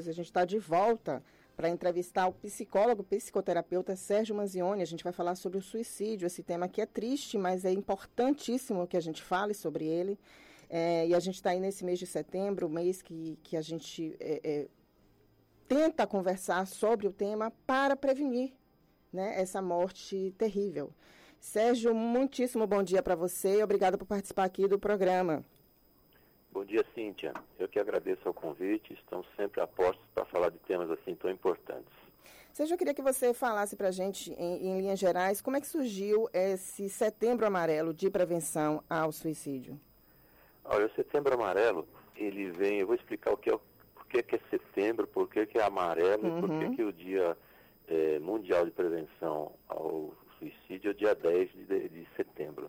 minutos. A gente está de volta para entrevistar o psicólogo, psicoterapeuta Sérgio Manzioni. A gente vai falar sobre o suicídio, esse tema que é triste, mas é importantíssimo que a gente fale sobre ele. É, e a gente está aí nesse mês de setembro, mês que, que a gente é, é, tenta conversar sobre o tema para prevenir né, essa morte terrível. Sérgio, muitíssimo bom dia para você e obrigada por participar aqui do programa. Bom dia, Cíntia. Eu que agradeço o convite. Estamos sempre a postos para falar de temas assim tão importantes. Sérgio, eu queria que você falasse para a gente, em, em, linhas gerais, como é que surgiu esse Setembro Amarelo de prevenção ao suicídio? Olha, o Setembro Amarelo, ele vem, eu vou explicar o que é, por que, é setembro, por que, é amarelo uhum. e por que, uhum. que o Dia é, Mundial de Prevenção ao Suicídio é o dia 10 de, de setembro.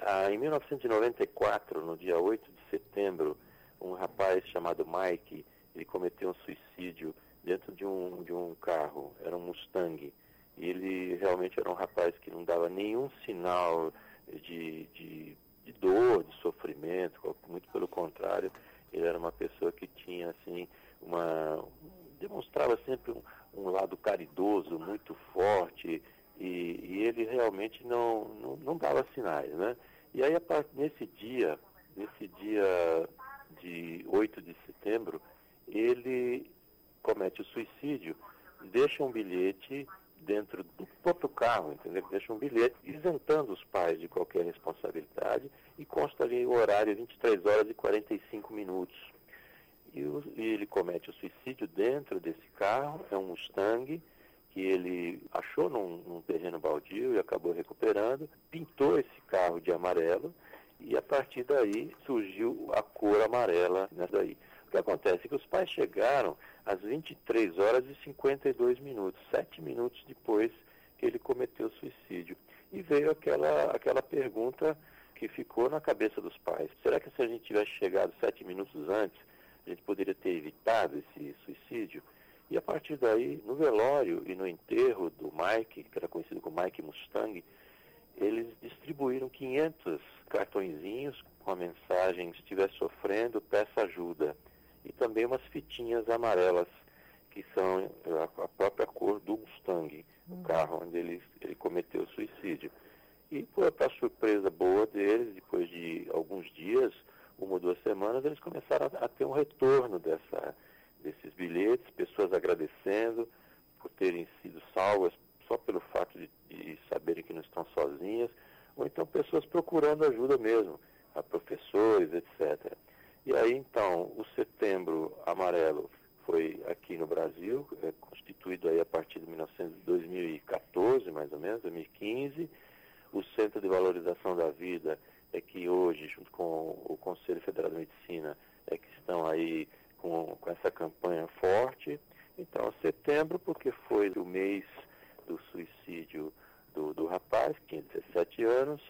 Ah, em 1994, no dia 8 de setembro, um rapaz chamado Mike, ele cometeu um suicídio dentro de um, de um carro, era um Mustang. E ele realmente era um rapaz que não dava nenhum sinal de, de, de dor, de sofrimento, muito pelo contrário, ele era uma pessoa que tinha, assim, uma... demonstrava sempre um, um lado caridoso muito forte, e, e ele realmente não, não, não, dava sinais, né? E aí, nesse dia, nesse dia de 8 de setembro, ele deixa um bilhete dentro do próprio carro, entendeu? Deixa um bilhete isentando os pais de qualquer responsabilidade e consta ali o horário 23 horas e 45 minutos. E, o, e ele comete o suicídio dentro desse carro, é um Mustang, que ele achou num, num terreno baldio e acabou recuperando, pintou esse carro de amarelo e a partir daí surgiu a cor amarela nessa daí. O que acontece é que os pais chegaram às 23 horas e 52 minutos, sete minutos depois que ele cometeu o suicídio. E veio aquela, aquela pergunta que ficou na cabeça dos pais. Será que se a gente tivesse chegado sete minutos antes, a gente poderia ter evitado esse suicídio? E a partir daí, no velório e no enterro do Mike, que era conhecido como Mike Mustang, eles distribuíram 500 cartõezinhos com a mensagem: se estiver sofrendo, peça ajuda. E também umas fitinhas amarelas, que são a, própria cor do Mustang, uhum. o carro onde ele, ele cometeu o suicídio. E, para surpresa boa deles, depois de alguns dias, uma ou duas semanas, eles começaram a, a ter um retorno dessa desses bilhetes, pessoas agradecendo por terem sido salvas só pelo fato de, de saberem que não estão sozinhas, ou então pessoas procurando ajuda mesmo, a professores, etc. E aí então o Setembro Amarelo foi aqui no Brasil, é, constituído aí a partir de 2014, mais ou menos, 2015. O Centro de Valorização da Vida é que hoje, junto com o Conselho Federal de Medicina, é que estão aí com, com essa campanha forte. Então, setembro, porque foi o mês do suicídio do, do rapaz, que tinha 17 anos.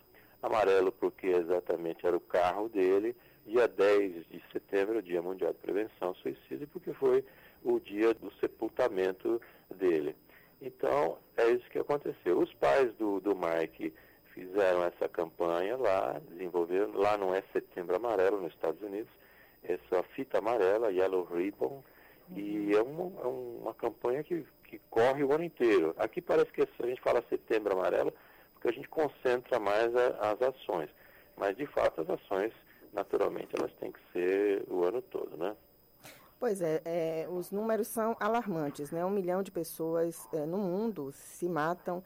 Amarelo, porque exatamente era o carro dele. Dia 10 de setembro, o Dia Mundial de Prevenção ao Suicídio, porque foi o dia do sepultamento dele. Então, é isso que aconteceu. Os pais do, do Mike fizeram essa campanha lá, desenvolveram, lá não é Setembro Amarelo, nos Estados Unidos, essa fita amarela, Yellow Ribbon, uhum. e é uma, é uma campanha que, que corre o ano inteiro. Aqui parece que a gente fala setembro amarelo, porque a gente concentra mais a, as ações. Mas, de fato, as ações, naturalmente, elas têm que ser o ano todo, né? Pois é, é os números são alarmantes, né? Um milhão de pessoas é, no mundo se matam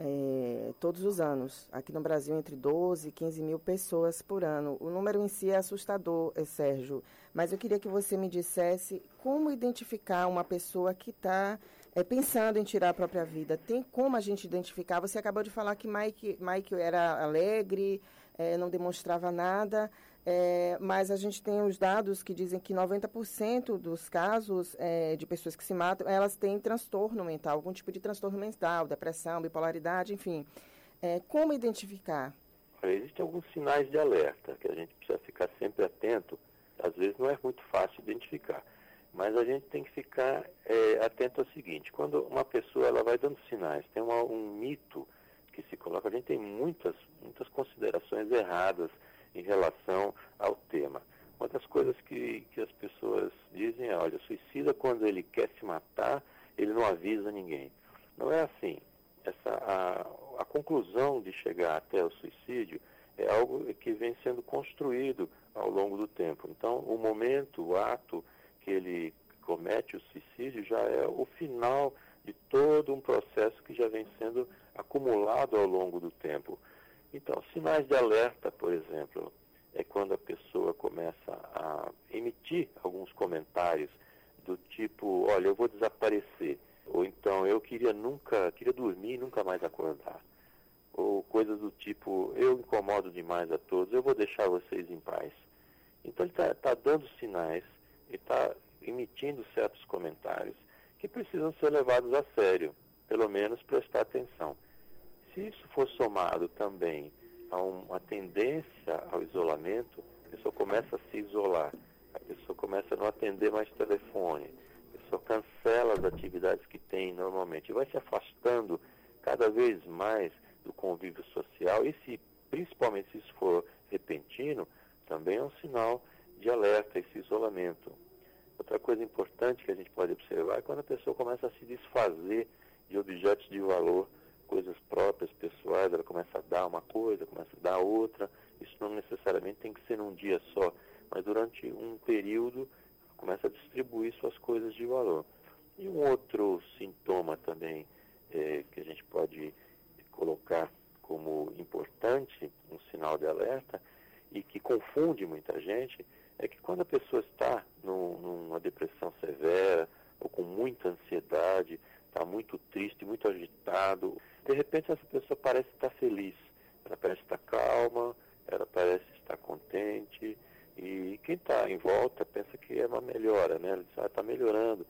é, todos os anos. Aqui no Brasil, entre 12 e 15 mil pessoas por ano. O número em si é assustador, é, Sérgio, mas eu queria que você me dissesse como identificar uma pessoa que está é, pensando em tirar a própria vida. Tem como a gente identificar? Você acabou de falar que Mike, Mike era alegre, é, não demonstrava nada. É, mas a gente tem os dados que dizem que 90% dos casos é, de pessoas que se matam, elas têm transtorno mental, algum tipo de transtorno mental, depressão, bipolaridade, enfim. É, como identificar? Existem alguns sinais de alerta que a gente precisa ficar sempre atento. Às vezes não é muito fácil identificar, mas a gente tem que ficar é, atento ao seguinte: quando uma pessoa ela vai dando sinais, tem uma, um mito que se coloca, a gente tem muitas, muitas considerações erradas em relação ao tema. Uma das coisas que, que as pessoas dizem é, olha, suicida quando ele quer se matar, ele não avisa ninguém. Não é assim. Essa, a, a conclusão de chegar até o suicídio é algo que vem sendo construído ao longo do tempo. Então, o momento, o ato que ele comete o suicídio já é o final de todo um processo que já vem sendo acumulado ao longo do tempo. Então, sinais de alerta, por exemplo, é quando a pessoa começa a emitir alguns comentários do tipo, olha, eu vou desaparecer, ou então eu queria nunca, queria dormir e nunca mais acordar, ou coisas do tipo, eu incomodo demais a todos, eu vou deixar vocês em paz. Então ele está tá dando sinais, ele está emitindo certos comentários que precisam ser levados a sério, pelo menos prestar atenção. Se isso for somado também a uma tendência ao isolamento, a pessoa começa a se isolar, a pessoa começa a não atender mais telefone, a pessoa cancela as atividades que tem normalmente vai se afastando cada vez mais do convívio social e se, principalmente se isso for repentino, também é um sinal de alerta esse isolamento. Outra coisa importante que a gente pode observar é quando a pessoa começa a se desfazer de objetos de valor coisas próprias, pessoais, ela começa a dar uma coisa, começa a dar outra. Isso não necessariamente tem que ser num dia só, mas durante um período começa a distribuir suas coisas de valor. E um outro sintoma também é, que a gente pode colocar como importante, um sinal de alerta, e que confunde muita gente, é que quando a pessoa está num, numa depressão severa, ou com muita ansiedade, está muito triste, muito agitado, de repente essa pessoa parece estar feliz, ela parece estar calma, ela parece estar contente e quem está em volta pensa que é uma melhora, né? Diz, ah, está melhorando,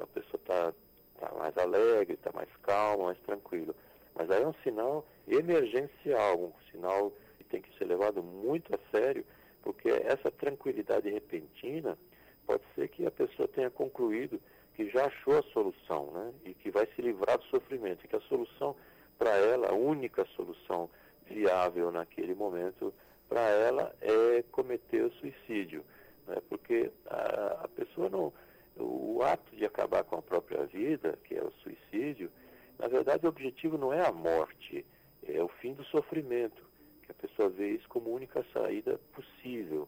a pessoa está tá mais alegre, está mais calma, mais tranquila. Mas aí é um sinal emergencial, um sinal que tem que ser levado muito a sério, porque essa tranquilidade repentina pode ser que a pessoa tenha concluído que já achou a solução, né? E que vai se livrar do sofrimento, e que a solução para ela, a única solução viável naquele momento para ela é cometer o suicídio, né? Porque a, a pessoa não, o ato de acabar com a própria vida, que é o suicídio, na verdade o objetivo não é a morte, é o fim do sofrimento, que a pessoa vê isso como única saída possível.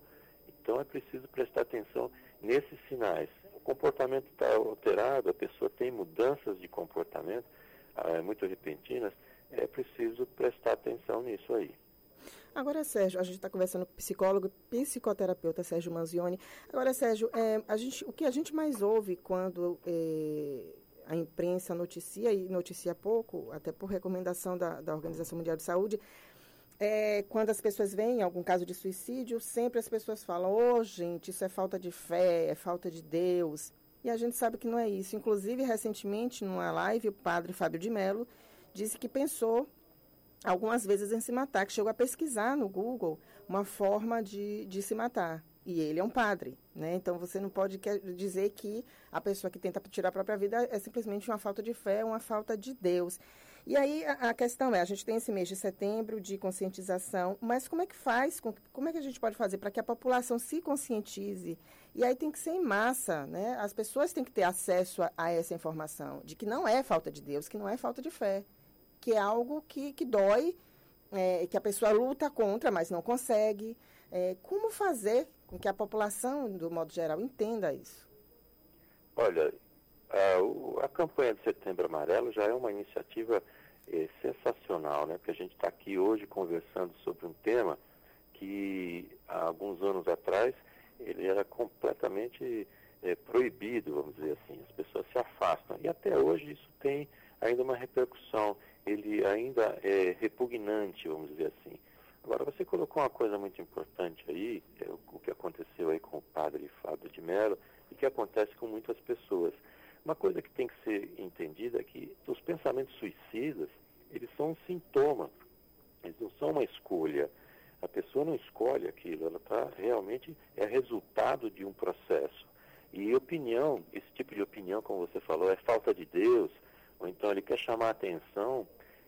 Então é preciso prestar atenção nesses sinais comportamento está alterado, a pessoa tem mudanças de comportamento ah, muito repentinas, é preciso prestar atenção nisso aí. Agora, Sérgio, a gente está conversando com o psicólogo, psicoterapeuta Sérgio Manzioni. Agora, Sérgio, é, a gente, o que a gente mais ouve quando é, a imprensa noticia, e noticia pouco, até por recomendação da, da Organização Mundial de Saúde, é, quando as pessoas veem algum caso de suicídio, sempre as pessoas falam: ô oh, gente, isso é falta de fé, é falta de Deus. E a gente sabe que não é isso. Inclusive, recentemente, numa live, o padre Fábio de Mello disse que pensou algumas vezes em se matar, que chegou a pesquisar no Google uma forma de, de se matar. E ele é um padre, né? Então você não pode dizer que a pessoa que tenta tirar a própria vida é simplesmente uma falta de fé, uma falta de Deus. E aí a, a, questão é, a gente tem esse mês de setembro de conscientização, mas como é que faz, como é que a gente pode fazer para que a população se conscientize? E aí tem que ser em massa, né? As pessoas têm que ter acesso a, a essa informação, de que não é falta de Deus, que não é falta de fé, que é algo que, que dói, é, que a pessoa luta contra, mas não consegue. É, como fazer com que a população, do modo geral, entenda isso? Olha, a, a campanha de Setembro Amarelo já é uma iniciativa é, sensacional, né? Porque a gente está aqui hoje conversando sobre um tema que há alguns anos atrás ele era completamente é, proibido, vamos dizer assim. As pessoas se afastam e até hoje isso tem ainda uma repercussão. Ele ainda é repugnante, vamos dizer assim. Agora, você colocou uma coisa muito importante aí, é o que aconteceu aí com o padre Fábio de Mello, e que acontece com muitas pessoas. Uma coisa que tem que ser entendida é que os pensamentos suicidas, eles são um sintoma, eles não são uma escolha. A pessoa não escolhe aquilo, ela está realmente é resultado de um processo. E opinião, esse tipo de opinião, como você falou, é falta de Deus, ou então ele quer chamar a atenção,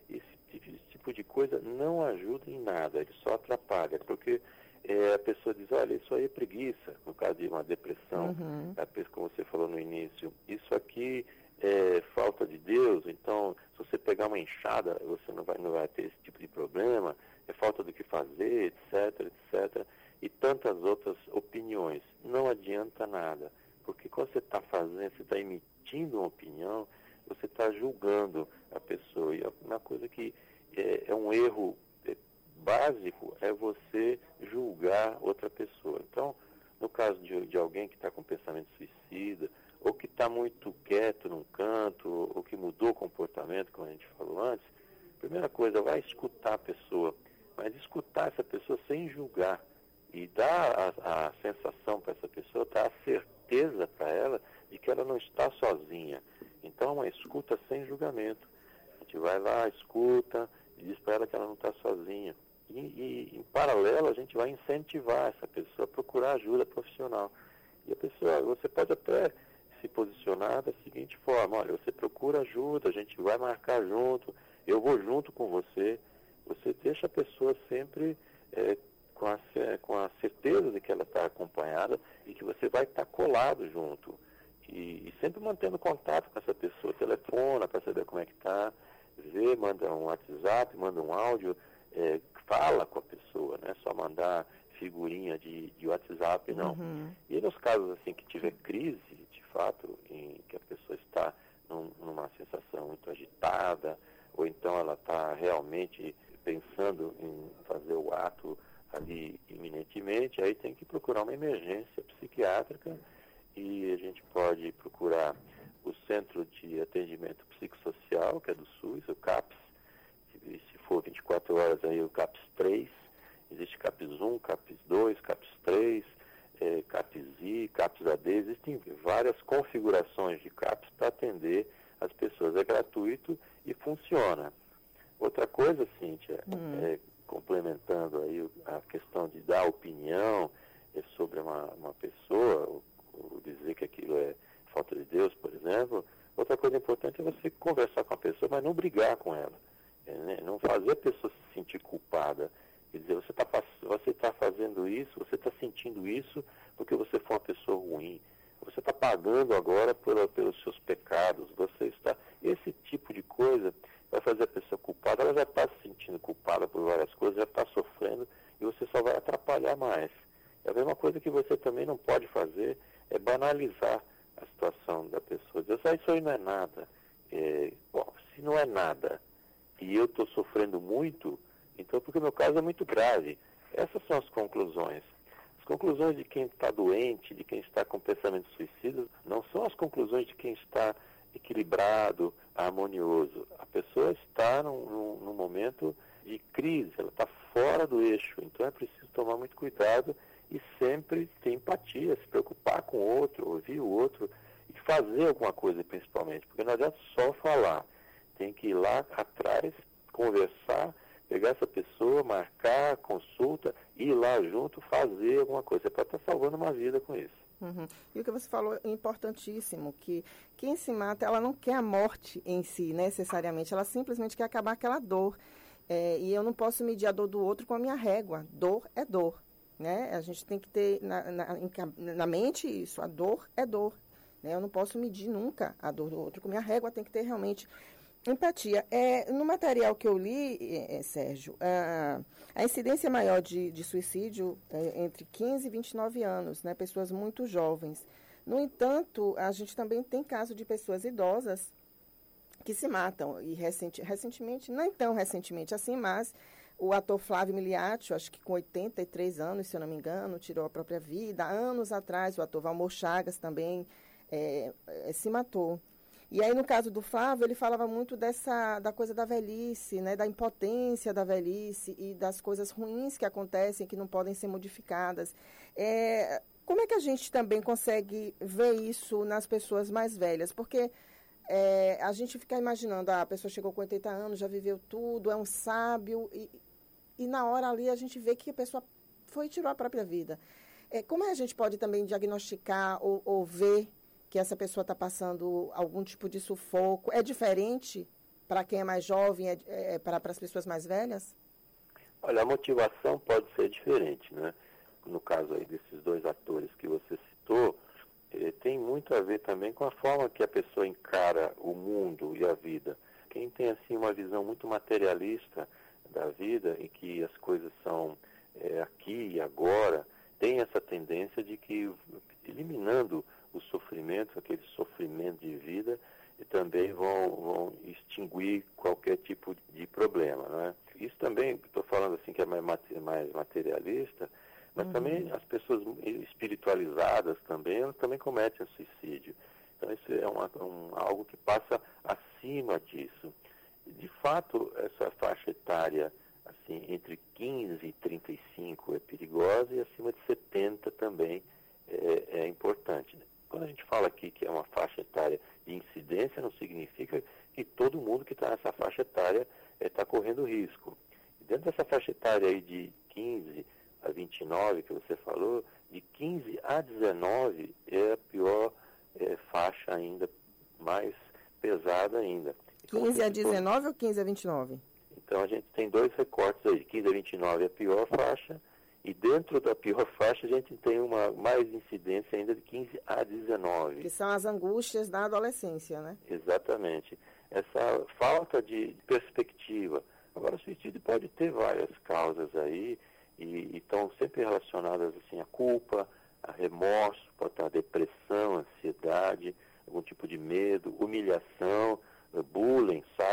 esse, esse tipo de coisa não ajuda em nada, ele só atrapalha, porque é, a pessoa diz, olha, isso aí é preguiça, no caso de uma depressão, uhum. pessoa, como você falou no início, isso aqui é falta de Deus, então se você pegar uma enxada, você não vai, não vai ter esse tipo de problema, é falta do que fazer, etc, etc, e tantas outras opiniões. Não adianta nada, porque quando você está fazendo, você está emitindo uma opinião, você está julgando a pessoa, e é uma coisa que é, é um erro básico é você julgar outra pessoa. Então, no caso de, de alguém que está com pensamento suicida, ou que está muito quieto num canto, ou que mudou o comportamento, como a gente falou antes, primeira coisa, vai escutar a pessoa, mas escutar essa pessoa sem julgar e dar a, a sensação para essa pessoa, dar a certeza para ela de que ela não está sozinha. Então, uma escuta sem julgamento. A gente vai lá, escuta e diz para ela que ela não está sozinha. E, e, em paralelo, a gente vai incentivar essa pessoa a procurar ajuda profissional. E a pessoa, você pode até se posicionar da seguinte forma: olha, você procura ajuda, a gente vai marcar junto, eu vou junto com você. Você deixa a pessoa sempre é, com, a, com a certeza de que ela está acompanhada e que você vai estar tá colado junto. E, e, sempre mantendo contato com essa pessoa, telefona para saber como é que está, vê, manda um WhatsApp, manda um áudio, é, fala com a pessoa, não é só mandar figurinha de, de WhatsApp, não. Uhum. E nos casos assim que tiver crise, de fato, em que a pessoa está num, numa sensação muito agitada, ou então ela está realmente pensando em fazer o ato ali iminentemente, aí tem que procurar uma emergência psiquiátrica e a gente pode procurar o Centro de Atendimento Psicossocial, que é do SUS, o CAPS, se for 24 horas aí o CAPS 3, existe CAPS 1, CAPS 2, CAPS 3, é, CAPS I, CAPS AD, existem várias configurações de CAPS para atender as pessoas. É gratuito e funciona. Outra coisa, Cíntia, hum. é, complementando aí a questão de dar opinião é, sobre uma, uma pessoa, dizer que aquilo é falta de Deus, por exemplo, outra coisa importante é você conversar com a pessoa, mas não brigar com ela. É, né? Não fazer a pessoa se sentir culpada. Quer dizer, você está você tá fazendo isso, você está sentindo isso porque você foi uma pessoa ruim. Você está pagando agora pela, pelos seus pecados. Você está. Esse tipo de coisa vai fazer a pessoa culpada. Ela já está se sentindo culpada por várias coisas, já está sofrendo e você só vai atrapalhar mais. É a mesma coisa que você também não pode fazer é banalizar a situação da pessoa. Dizer, ah, isso aí não é nada. É, bom, se não é nada, e eu estou sofrendo muito, então porque o meu caso é muito grave. Essas são as conclusões. As conclusões de quem está doente, de quem está com pensamento suicida, não são as conclusões de quem está equilibrado, harmonioso. A pessoa está num, num, num momento de crise, ela está fora do eixo, então é preciso tomar muito cuidado e sempre ter empatia, se preocupar com o outro, ouvir o outro e fazer alguma coisa principalmente, porque não adianta só falar tem que ir lá atrás, conversar, pegar essa pessoa, marcar consulta, ir lá junto, fazer alguma coisa. Você pode estar salvando uma vida com isso. Uhum. E o que você falou é importantíssimo, que quem se mata, ela não quer a morte em si, necessariamente, ela simplesmente quer acabar aquela dor. É, e eu não posso medir a dor do outro com a minha régua. Dor é dor. Né? A gente tem que ter na, na, na mente isso, a dor é dor. Né? Eu não posso medir nunca a dor do outro com minha régua, tem que ter realmente Empatia. É, no material que eu li, é, Sérgio, a, a incidência maior de, de suicídio é entre 15 e 29 anos, né, pessoas muito jovens. No entanto, a gente também tem caso de pessoas idosas que se matam. E recenti, recentemente, não tão recentemente assim, mas o ator Flávio Miliati, acho que com 83 anos, se eu não me engano, tirou a própria vida. Anos atrás, o ator Valmor Chagas também é, é se matou. E aí, no caso do Flávio, ele falava muito dessa, da coisa da velhice, né, da impotência da velhice e das coisas ruins que acontecem, que não podem ser modificadas. É, como é que a gente também consegue ver isso nas pessoas mais velhas? Porque é, a gente fica imaginando, ah, a pessoa chegou com 80 anos, já viveu tudo, é um sábio, e, e na hora ali a gente vê que a pessoa foi e tirou a própria vida. É, como é a gente pode também diagnosticar ou, ou ver que essa pessoa está passando algum tipo de sufoco? É diferente para quem é mais jovem, é, é para as pessoas mais velhas? Olha, a motivação pode ser diferente, né? no caso aí desses dois atores que você citou, eh, tem muito a ver também com a forma que a pessoa encara o mundo e a vida. Quem tem assim uma visão muito materialista da vida e que as coisas são é, aqui e agora, tem essa tendência de que eliminando o sofrimento, aquele sofrimento de vida, e também vão, vão extinguir qualquer tipo de problema. Né? Isso também, estou falando assim que é mais, mais materialista, mas uhum. também as pessoas espiritualizadas também, elas também cometem suicídio. Então isso é uma, um, algo que passa acima disso. De fato, essa faixa etária assim, entre 15 e 35 é perigosa e acima de 70 também é, é importante. Quando a gente fala aqui que é uma faixa etária de incidência, não significa que todo mundo que está nessa faixa etária está é, correndo risco. dentro dessa faixa etária aí de 15 a 29 que você falou, de 15 a 19 é a pior é, faixa ainda, mais pesada ainda. 15 a 19 ou 15 a 29? Então a gente tem dois recortes aí, 15 a 29 é a pior faixa, e dentro da pior faixa a gente tem uma mais incidência ainda de 15 a 19. Que são as angústias da adolescência, né? Exatamente. Essa falta de perspectiva. Agora o suicídio pode ter várias causas aí, e estão sempre relacionadas assim à culpa, a remorso, pode estar depressão, ansiedade, algum tipo de medo, humilhação,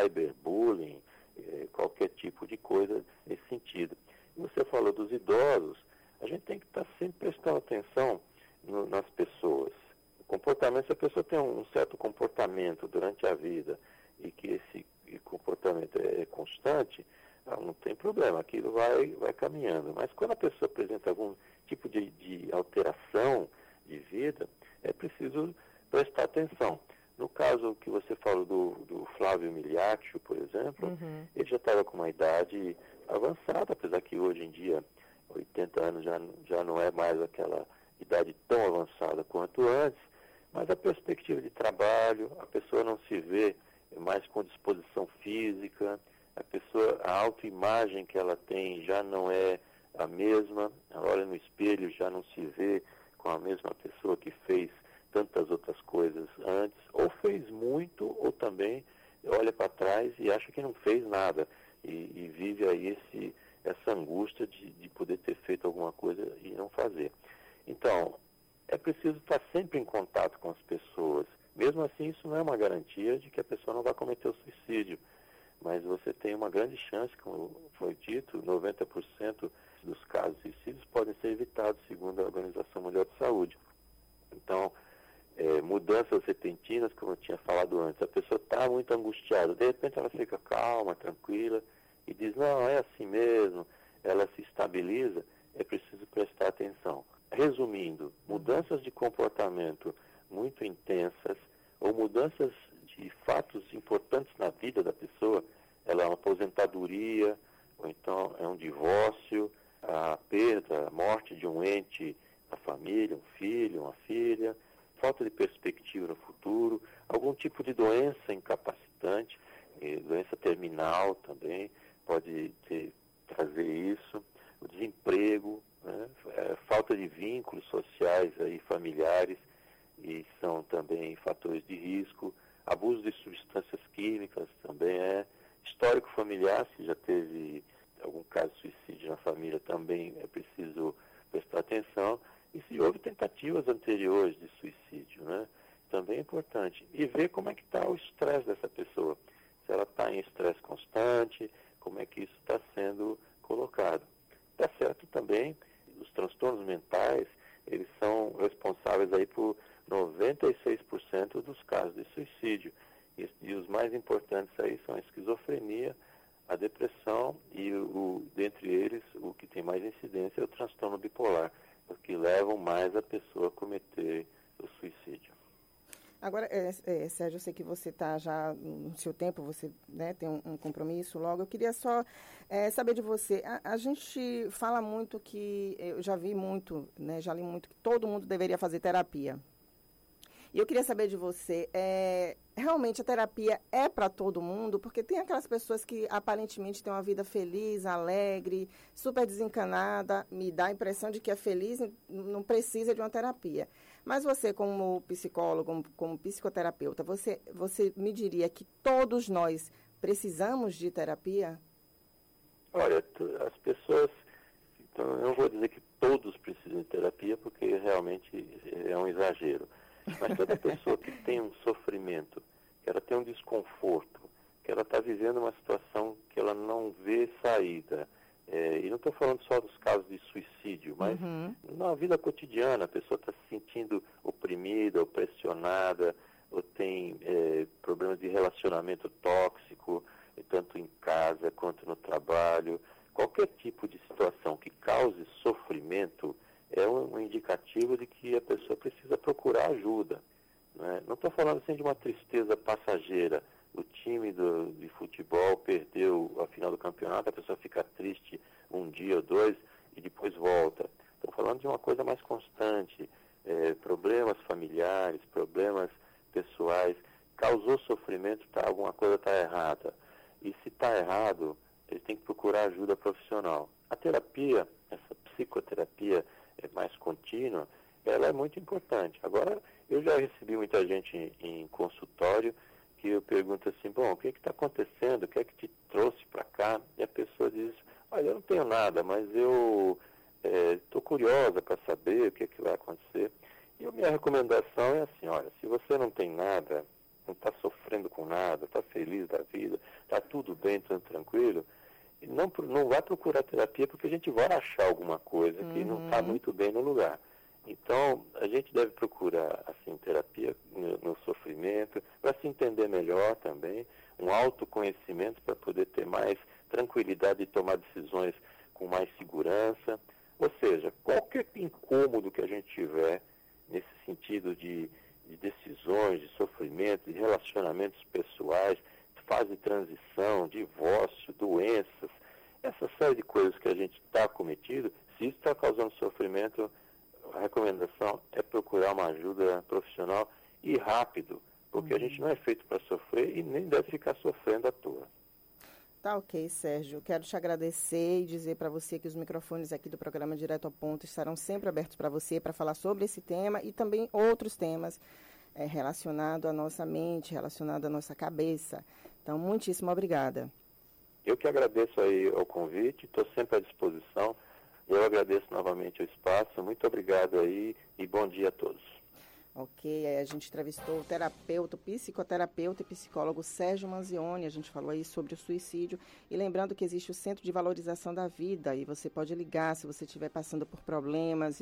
cyberbullying, eh, qualquer tipo de coisa nesse sentido. Você falou dos idosos, a gente tem que estar sempre prestando atenção no, nas pessoas. O comportamento, se a pessoa tem um certo comportamento durante a vida e que esse comportamento é, é constante, ah, não tem problema, aquilo vai, vai caminhando. Mas quando a pessoa apresenta algum tipo de, de alteração de vida, é preciso prestar atenção. No caso que você falou do, do Flávio Miliaccio, por exemplo, uhum. ele já estava com uma idade avançada, apesar que hoje em dia, 80 anos já, já não é mais aquela idade tão avançada quanto antes, mas a perspectiva de trabalho, a pessoa não se vê mais com disposição física, a pessoa, a autoimagem que ela tem já não é a mesma, ela olha no espelho, já não se vê com a mesma pessoa que fez tantas outras coisas antes, ou fez muito, ou também olha para trás e acha que não fez nada e, e vive aí esse, essa angústia de, de poder ter feito alguma coisa e não fazer. Então, é preciso estar sempre em contato com as pessoas. Mesmo assim, isso não é uma garantia de que a pessoa não vai cometer o suicídio, mas você tem uma grande chance, como foi dito, 90% dos casos de suicídios podem ser evitados, segundo a Organização Mundial de Saúde. Então, é, mudanças repentinas, como eu tinha falado antes. A pessoa está muito angustiada, de repente ela fica calma, tranquila e diz: não, é assim mesmo, ela se estabiliza, é preciso prestar atenção. Resumindo, mudanças de comportamento muito intensas ou mudanças de fatos importantes na vida da pessoa, ela é uma aposentadoria, ou então é um divórcio, a perda, a morte de um ente da família, um filho, uma filha, falta de perspectiva no futuro, algum tipo de doença incapacitante, eh, doença terminal também pode ter, trazer isso, o desemprego, né? é, falta de vínculos sociais e familiares e são também fatores de risco, abuso de substâncias químicas também é, histórico familiar, se já teve algum caso de suicídio na família também é preciso prestar atenção e se houve tentativas anteriores de? Também é importante. E ver como é que está o estresse dessa pessoa. Se ela está em estresse constante, como é que isso está sendo colocado. Está certo também, os transtornos mentais, eles são responsáveis aí por 96% dos casos de suicídio. E, e, os mais importantes aí são a esquizofrenia, a depressão e, o, dentre eles, o que tem mais incidência é o transtorno bipolar que levam mais a pessoa a cometer o suicídio. Agora, é, é, Sérgio, eu sei que você está já no seu tempo, você né, tem um, um, compromisso logo. Eu queria só é, saber de você. A, a, gente fala muito que, eu já vi muito, né, já li muito, que todo mundo deveria fazer terapia. E eu queria saber de você, é, realmente a terapia é para todo mundo? Porque tem aquelas pessoas que aparentemente têm uma vida feliz, alegre, super desencanada, me dá a impressão de que é feliz, não precisa de uma terapia. Mas você, como psicólogo, como, como psicoterapeuta, você, você me diria que todos nós precisamos de terapia? Olha, as pessoas, então eu não vou dizer que todos precisam de terapia, porque realmente é um exagero. Mas toda pessoa que tem um sofrimento, que ela tem um desconforto, que ela está vivendo uma situação que ela não vê saída, é, e não estou falando só dos casos de suicídio, mas uhum. na vida cotidiana a pessoa está se sentindo oprimida, opressionada, ou tem é, problemas de relacionamento tóxico, tanto em casa quanto no trabalho. Qualquer tipo de situação que cause sofrimento é um, um indicativo de que a pessoa precisa procurar ajuda. Né? Não estou falando assim de uma tristeza passageira, o time do, de futebol perdeu a final do campeonato, a pessoa fica triste um dia ou dois e depois volta. Estou falando de uma coisa mais constante, é, problemas familiares, problemas pessoais, causou sofrimento, tá, alguma coisa está errada. E se está errado, ele tem que procurar ajuda profissional. A terapia, essa psicoterapia é mais contínua, ela é muito importante. Agora, eu já recebi muita gente em, em consultório que eu pergunto assim, bom, o que está acontecendo? O que é que te trouxe para cá? E a pessoa diz, olha, eu não tenho nada, mas eu estou é, curiosa para saber o que, é que vai acontecer. E a minha recomendação é assim, olha, se você não tem nada, não está sofrendo com nada, está feliz da vida, está tudo bem, tudo tranquilo, não, não vá procurar terapia porque a gente vai achar alguma coisa que uhum. não está muito bem no lugar. Então, a gente deve procurar, assim, terapia no, no sofrimento, para se entender melhor também, um autoconhecimento para poder ter mais tranquilidade de tomar decisões com mais segurança. Ou seja, qualquer incômodo que a gente tiver nesse sentido de, de decisões, de sofrimento, de relacionamentos pessoais, fase de transição, divórcio, doenças, essa série de coisas que a gente está cometido, se isso está causando sofrimento, a recomendação é procurar uma ajuda profissional e rápido, porque a gente não é feito para sofrer e nem deve ficar sofrendo à toa. Tá ok, Sérgio. Quero te agradecer e dizer para você que os microfones aqui do programa Direto ao Ponto estarão sempre abertos para você para falar sobre esse tema e também outros temas é, relacionados à nossa mente, relacionados à nossa cabeça. Então, muitíssimo obrigada. Eu que agradeço aí o convite, estou sempre à disposição. Eu agradeço novamente o espaço. Muito obrigado aí e bom dia a todos. Ok, aí a gente entrevistou o terapeuta, o psicoterapeuta e psicólogo Sérgio Manzioni. A gente falou aí sobre o suicídio. E lembrando que existe o Centro de Valorização da Vida e você pode ligar se você estiver passando por problemas.